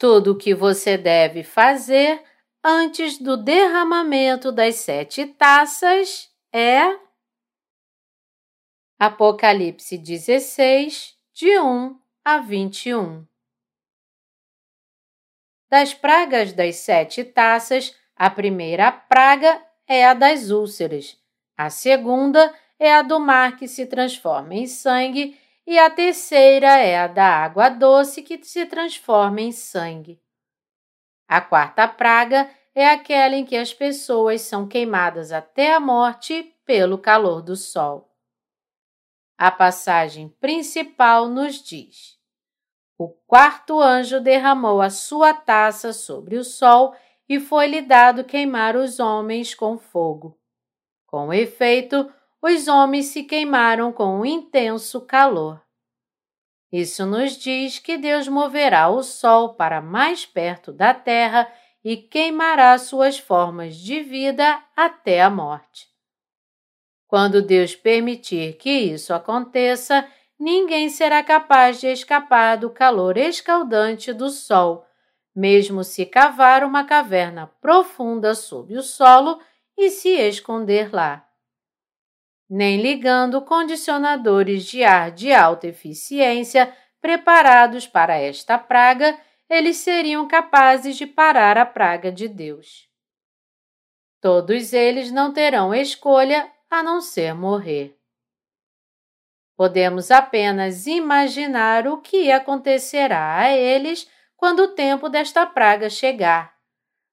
Tudo o que você deve fazer antes do derramamento das sete taças é. Apocalipse 16, de 1 a 21. Das pragas das sete taças, a primeira praga é a das úlceras, a segunda é a do mar que se transforma em sangue e a terceira é a da água doce que se transforma em sangue. A quarta praga é aquela em que as pessoas são queimadas até a morte pelo calor do sol. A passagem principal nos diz: O quarto anjo derramou a sua taça sobre o sol e foi-lhe dado queimar os homens com fogo. Com efeito, os homens se queimaram com um intenso calor. Isso nos diz que Deus moverá o sol para mais perto da terra e queimará suas formas de vida até a morte. Quando Deus permitir que isso aconteça, ninguém será capaz de escapar do calor escaldante do sol, mesmo se cavar uma caverna profunda sob o solo e se esconder lá. Nem ligando condicionadores de ar de alta eficiência preparados para esta praga, eles seriam capazes de parar a praga de Deus. Todos eles não terão escolha a não ser morrer. Podemos apenas imaginar o que acontecerá a eles quando o tempo desta praga chegar.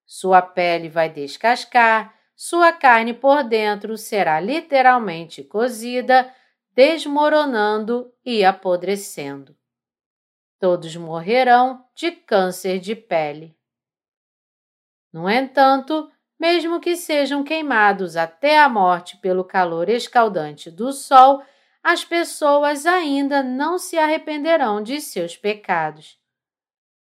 Sua pele vai descascar, sua carne por dentro será literalmente cozida, desmoronando e apodrecendo. Todos morrerão de câncer de pele. No entanto, mesmo que sejam queimados até a morte pelo calor escaldante do sol, as pessoas ainda não se arrependerão de seus pecados.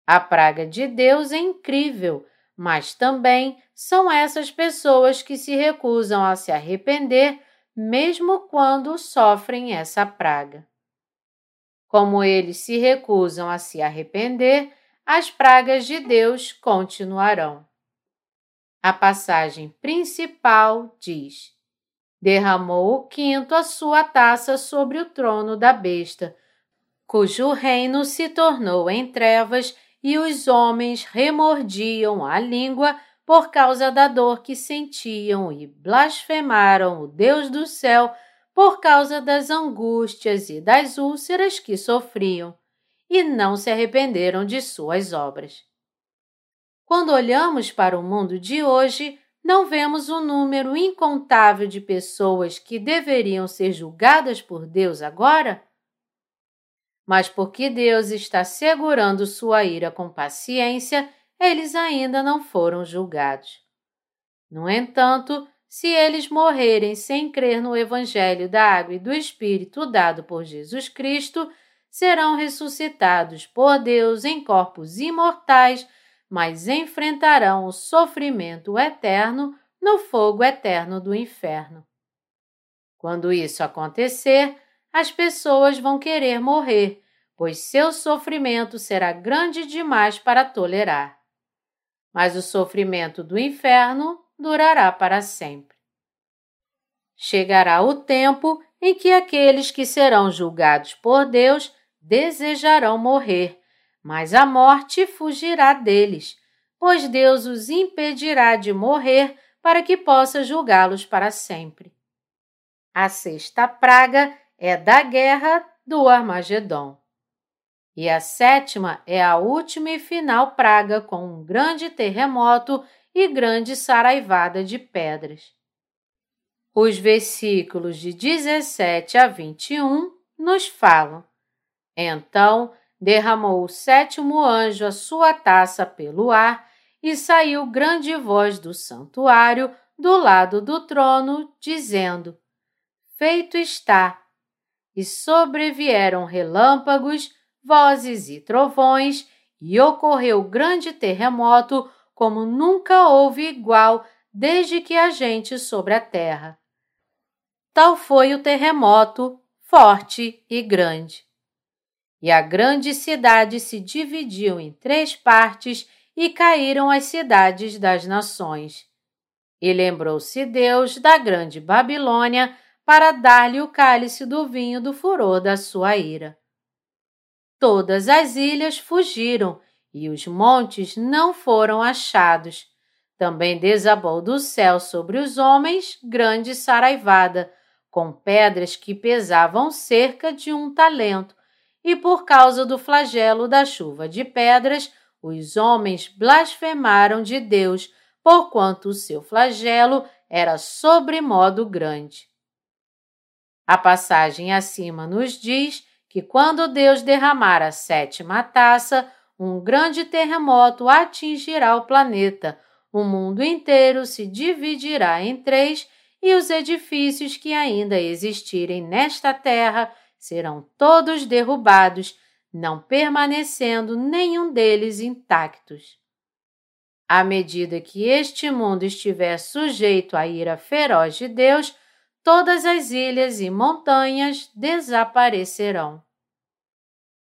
A praga de Deus é incrível, mas também são essas pessoas que se recusam a se arrepender, mesmo quando sofrem essa praga. Como eles se recusam a se arrepender, as pragas de Deus continuarão. A passagem principal diz: Derramou o quinto a sua taça sobre o trono da besta, cujo reino se tornou em trevas e os homens remordiam a língua por causa da dor que sentiam e blasfemaram o Deus do céu por causa das angústias e das úlceras que sofriam, e não se arrependeram de suas obras. Quando olhamos para o mundo de hoje, não vemos um número incontável de pessoas que deveriam ser julgadas por Deus agora? Mas porque Deus está segurando sua ira com paciência, eles ainda não foram julgados. No entanto, se eles morrerem sem crer no Evangelho da Água e do Espírito dado por Jesus Cristo, serão ressuscitados por Deus em corpos imortais mas enfrentarão o sofrimento eterno no fogo eterno do inferno. Quando isso acontecer, as pessoas vão querer morrer, pois seu sofrimento será grande demais para tolerar. Mas o sofrimento do inferno durará para sempre. Chegará o tempo em que aqueles que serão julgados por Deus desejarão morrer mas a morte fugirá deles, pois Deus os impedirá de morrer para que possa julgá-los para sempre. A sexta praga é da guerra do Armagedon. E a sétima é a última e final praga com um grande terremoto e grande saraivada de pedras. Os versículos de 17 a 21 nos falam: Então derramou o sétimo anjo a sua taça pelo ar e saiu grande voz do santuário do lado do trono, dizendo: Feito está. E sobrevieram relâmpagos, vozes e trovões, e ocorreu grande terremoto, como nunca houve igual desde que a gente sobre a terra. Tal foi o terremoto, forte e grande. e a grande cidade se dividiu em três partes e caíram as cidades das nações. E lembrou-se Deus da grande Babilônia para dar-lhe o cálice do vinho do furor da sua ira. Todas as ilhas fugiram e os montes não foram achados. Também desabou do céu sobre os homens grande saraivada, com pedras que pesavam cerca de um talento, e por causa do flagelo da chuva de pedras, os homens blasfemaram de Deus, porquanto o seu flagelo era sobremodo grande. A passagem acima nos diz que quando Deus derramar a sétima taça, um grande terremoto atingirá o planeta, o mundo inteiro se dividirá em três e os edifícios que ainda existirem nesta terra serão todos derrubados, não permanecendo nenhum deles intactos. À medida que este mundo estiver sujeito à ira feroz de Deus, todas as ilhas e montanhas desaparecerão.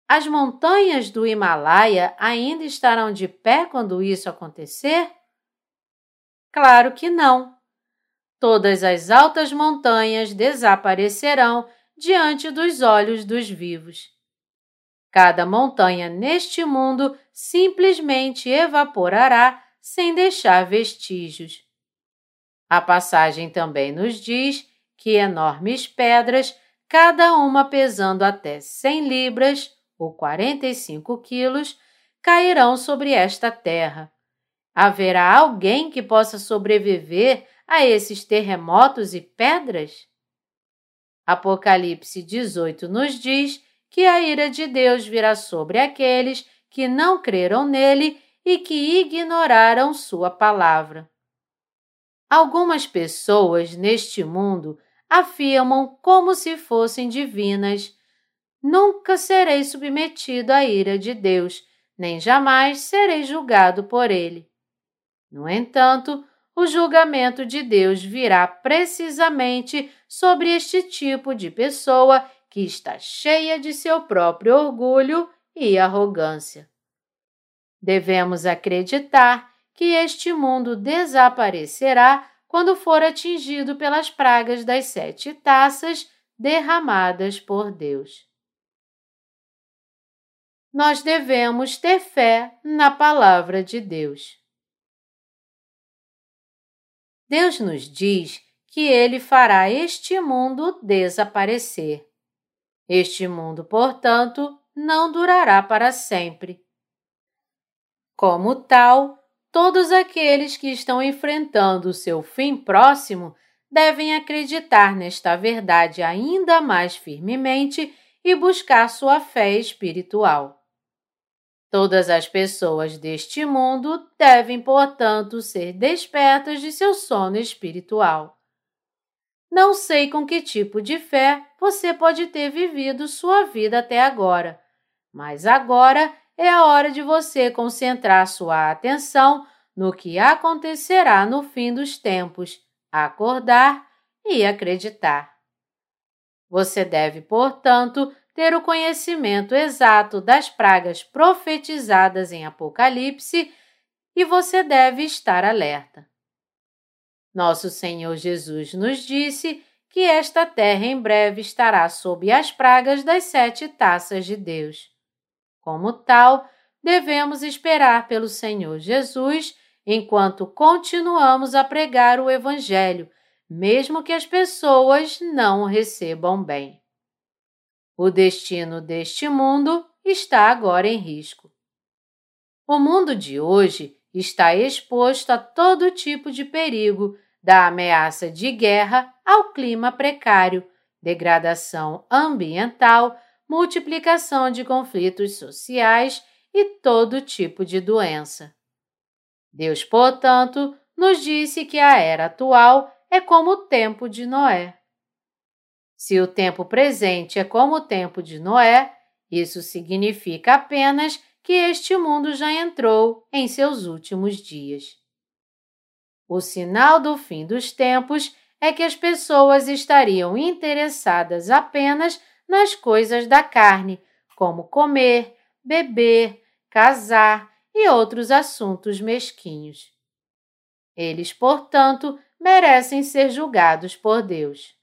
As montanhas do Himalaia ainda estarão de pé quando isso acontecer? Claro que não. Todas as altas montanhas desaparecerão diante dos olhos dos vivos. Cada montanha neste mundo simplesmente evaporará sem deixar vestígios. A passagem também nos diz que enormes pedras, cada uma pesando até 100 libras, ou 45 quilos, cairão sobre esta terra. Haverá alguém que possa sobreviver a esses terremotos e pedras? Apocalipse 18 nos diz que a ira de Deus virá sobre aqueles que não creram nele e que ignoraram sua palavra. Algumas pessoas neste mundo afirmam como se fossem divinas Nunca serei submetido à ira de Deus, nem jamais serei julgado por ele. No entanto, o julgamento de Deus virá precisamente sobre este tipo de pessoa que está cheia de seu próprio orgulho e arrogância. Devemos acreditar que este mundo desaparecerá quando for atingido pelas pragas das sete taças derramadas por Deus nós devemos ter fé na palavra de Deus. Deus nos diz que Ele fará este mundo desaparecer. Este mundo, portanto, não durará para sempre. Como tal, todos aqueles que estão enfrentando o seu fim próximo devem acreditar nesta verdade ainda mais firmemente e buscar sua fé espiritual. Todas as pessoas deste mundo devem, portanto, ser despertas de seu sono espiritual. Não sei com que tipo de fé você pode ter vivido sua vida até agora, mas agora é a hora de você concentrar sua atenção no que acontecerá no fim dos tempos, acordar e acreditar. Você deve, portanto, ter o conhecimento exato das pragas profetizadas em Apocalipse e você deve estar alerta. Nosso Senhor Jesus nos disse que esta terra em breve estará sob as pragas das sete taças de Deus. Como tal, devemos esperar pelo Senhor Jesus enquanto continuamos a pregar o Evangelho, mesmo que as pessoas não o recebam bem. O destino deste mundo está agora em risco. O mundo de hoje está exposto a todo tipo de perigo, da ameaça de guerra ao clima precário, degradação ambiental, multiplicação de conflitos sociais e todo tipo de doença. Deus, portanto, nos disse que a era atual é como o tempo de Noé. Se o tempo presente é como o tempo de Noé, isso significa apenas que este mundo já entrou em seus últimos dias. O sinal do fim dos tempos é que as pessoas estariam interessadas apenas nas coisas da carne, como comer, beber, casar e outros assuntos mesquinhos. Eles, portanto, merecem ser julgados por Deus.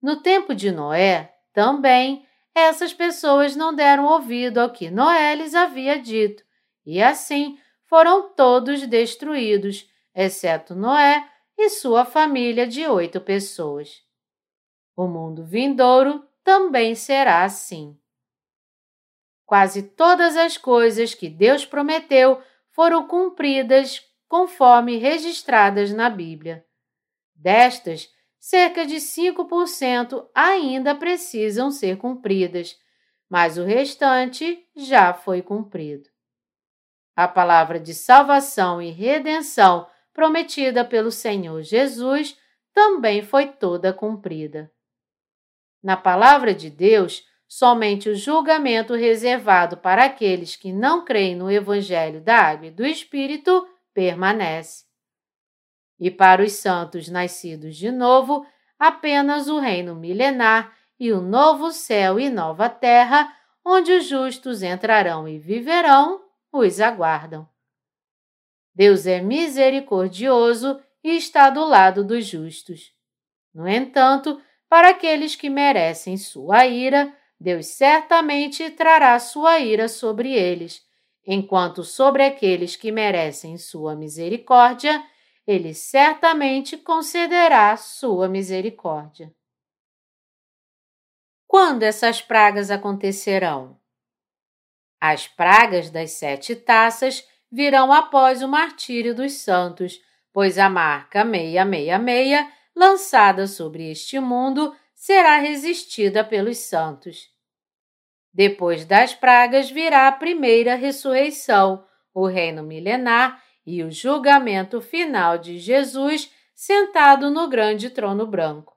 No tempo de Noé, também, essas pessoas não deram ouvido ao que Noé lhes havia dito, e assim foram todos destruídos, exceto Noé e sua família de oito pessoas. O mundo vindouro também será assim. Quase todas as coisas que Deus prometeu foram cumpridas conforme registradas na Bíblia. Destas, cerca de 5% ainda precisam ser cumpridas, mas o restante já foi cumprido. A palavra de salvação e redenção prometida pelo Senhor Jesus também foi toda cumprida. Na palavra de Deus, somente o julgamento reservado para aqueles que não creem no Evangelho da Água e do Espírito permanece. E para os santos nascidos de novo, apenas o reino milenar e o novo céu e nova terra, onde os justos entrarão e viverão, os aguardam. Deus é misericordioso e está do lado dos justos. No entanto, para aqueles que merecem sua ira, Deus certamente trará sua ira sobre eles, enquanto sobre aqueles que merecem sua misericórdia, ele certamente concederá sua misericórdia. Quando essas pragas acontecerão? As pragas das sete taças virão após o martírio dos santos, pois a marca 666, lançada sobre este mundo, será resistida pelos santos. Depois das pragas virá a primeira ressurreição, o reino milenar e o julgamento final de Jesus sentado no grande trono branco.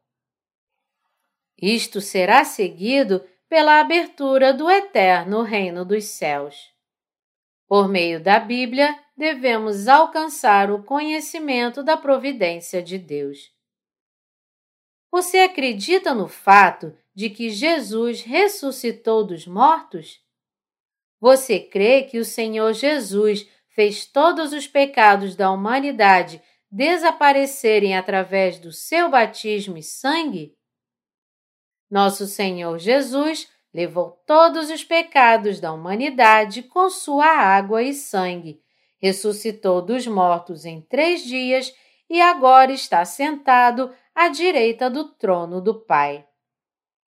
Isto será seguido pela abertura do eterno reino dos céus. Por meio da Bíblia, devemos alcançar o conhecimento da providência de Deus. Você acredita no fato de que Jesus ressuscitou dos mortos? Você crê que o Senhor Jesus fez todos os pecados da humanidade desaparecerem através do seu batismo e sangue? Nosso Senhor Jesus levou todos os pecados da humanidade com sua água e sangue, ressuscitou dos mortos em três dias e agora está sentado à direita do trono do Pai.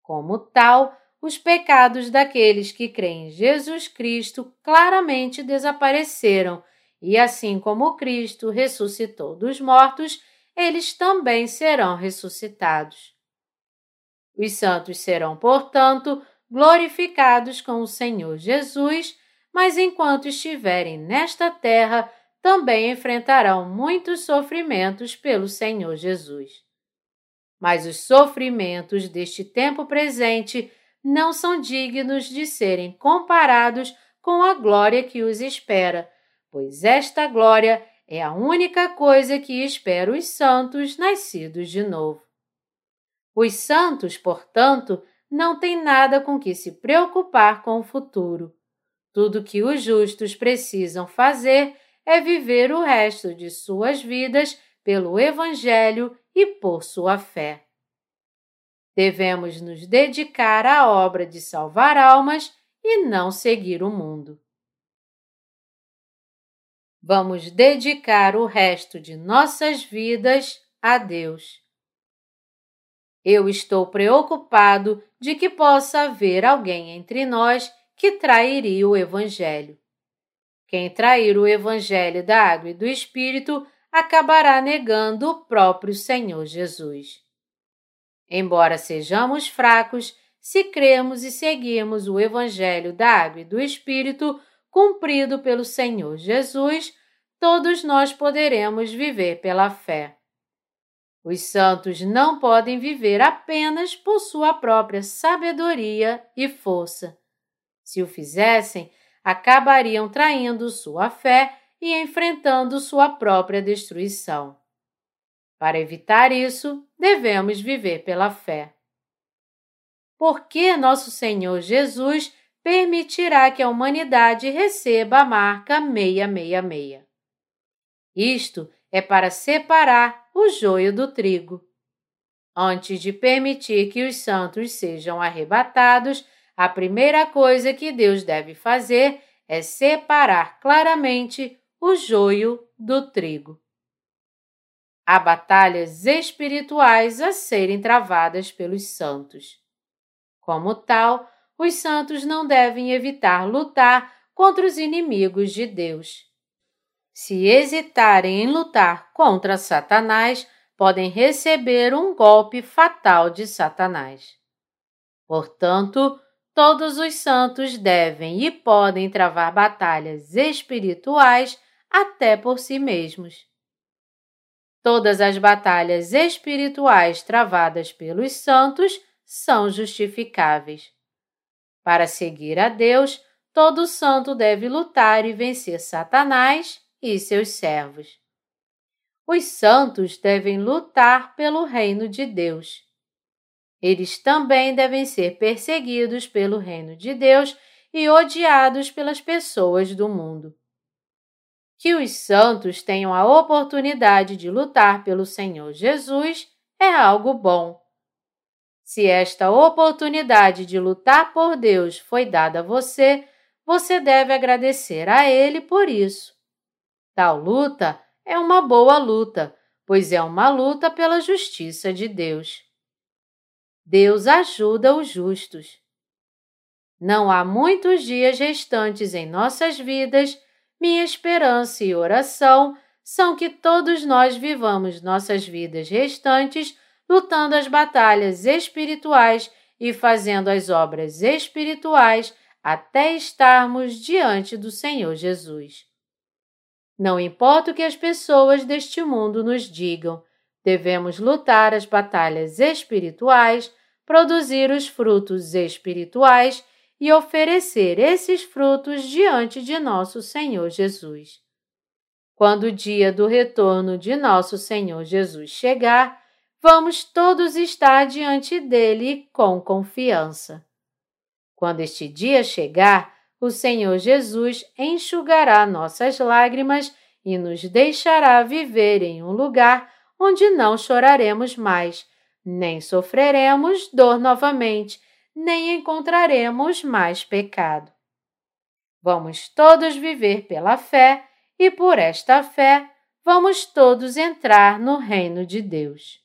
Como tal, os pecados daqueles que creem em Jesus Cristo claramente desapareceram, e assim como Cristo ressuscitou dos mortos, eles também serão ressuscitados. Os santos serão, portanto, glorificados com o Senhor Jesus, mas enquanto estiverem nesta terra, também enfrentarão muitos sofrimentos pelo Senhor Jesus. Mas os sofrimentos deste tempo presente não são dignos de serem comparados com a glória que os espera, pois esta glória é a única coisa que espera os santos nascidos de novo. Os santos, portanto, não tem nada com que se preocupar com o futuro. Tudo que os justos precisam fazer é viver o resto de suas vidas pelo Evangelho e por sua fé. Devemos nos dedicar à obra de salvar almas e não seguir o mundo. Vamos dedicar o resto de nossas vidas a Deus. Eu estou preocupado de que possa haver alguém entre nós que trairia o Evangelho. Quem trair o Evangelho da água e do Espírito acabará negando o próprio Senhor Jesus. Embora sejamos fracos, se cremos e seguirmos o Evangelho da água e do Espírito cumprido pelo Senhor Jesus, todos nós poderemos viver pela fé. Os santos não podem viver apenas por sua própria sabedoria e força. Se o fizessem, acabariam traindo sua fé e enfrentando sua própria destruição. Para evitar isso, devemos viver pela fé. Porque nosso Senhor Jesus permitirá que a humanidade receba a marca 666. Isto é para separar o joio do trigo. Antes de permitir que os santos sejam arrebatados, a primeira coisa que Deus deve fazer é separar claramente o joio do trigo. Há batalhas espirituais a serem travadas pelos santos. Como tal, os santos não devem evitar lutar contra os inimigos de Deus. Se hesitarem em lutar contra Satanás, podem receber um golpe fatal de Satanás. Portanto, todos os santos devem e podem travar batalhas espirituais até por si mesmos. Todas as batalhas espirituais travadas pelos santos são justificáveis. Para seguir a Deus, todo santo deve lutar e vencer Satanás e seus servos. Os santos devem lutar pelo reino de Deus. Eles também devem ser perseguidos pelo reino de Deus e odiados pelas pessoas do mundo. Que os santos tenham a oportunidade de lutar pelo Senhor Jesus é algo bom. Se esta oportunidade de lutar por Deus foi dada a você, você deve agradecer a Ele por isso. Tal luta é uma boa luta, pois é uma luta pela justiça de Deus. Deus ajuda os justos. Não há muitos dias restantes em nossas vidas, minha esperança e oração são que todos nós vivamos nossas vidas restantes lutando as batalhas espirituais e fazendo as obras espirituais até estarmos diante do Senhor Jesus. Não importa o que as pessoas deste mundo nos digam, devemos lutar as batalhas espirituais, produzir os frutos espirituais e oferecer esses frutos diante de nosso Senhor Jesus. Quando o dia do retorno de nosso Senhor Jesus chegar, vamos todos estar diante dele com confiança. Quando este dia chegar, o Senhor Jesus enxugará nossas lágrimas e nos deixará viver em um lugar onde não choraremos mais, nem sofreremos dor novamente, nem encontraremos mais pecado. Vamos todos viver pela fé e por esta fé vamos todos entrar no reino de Deus.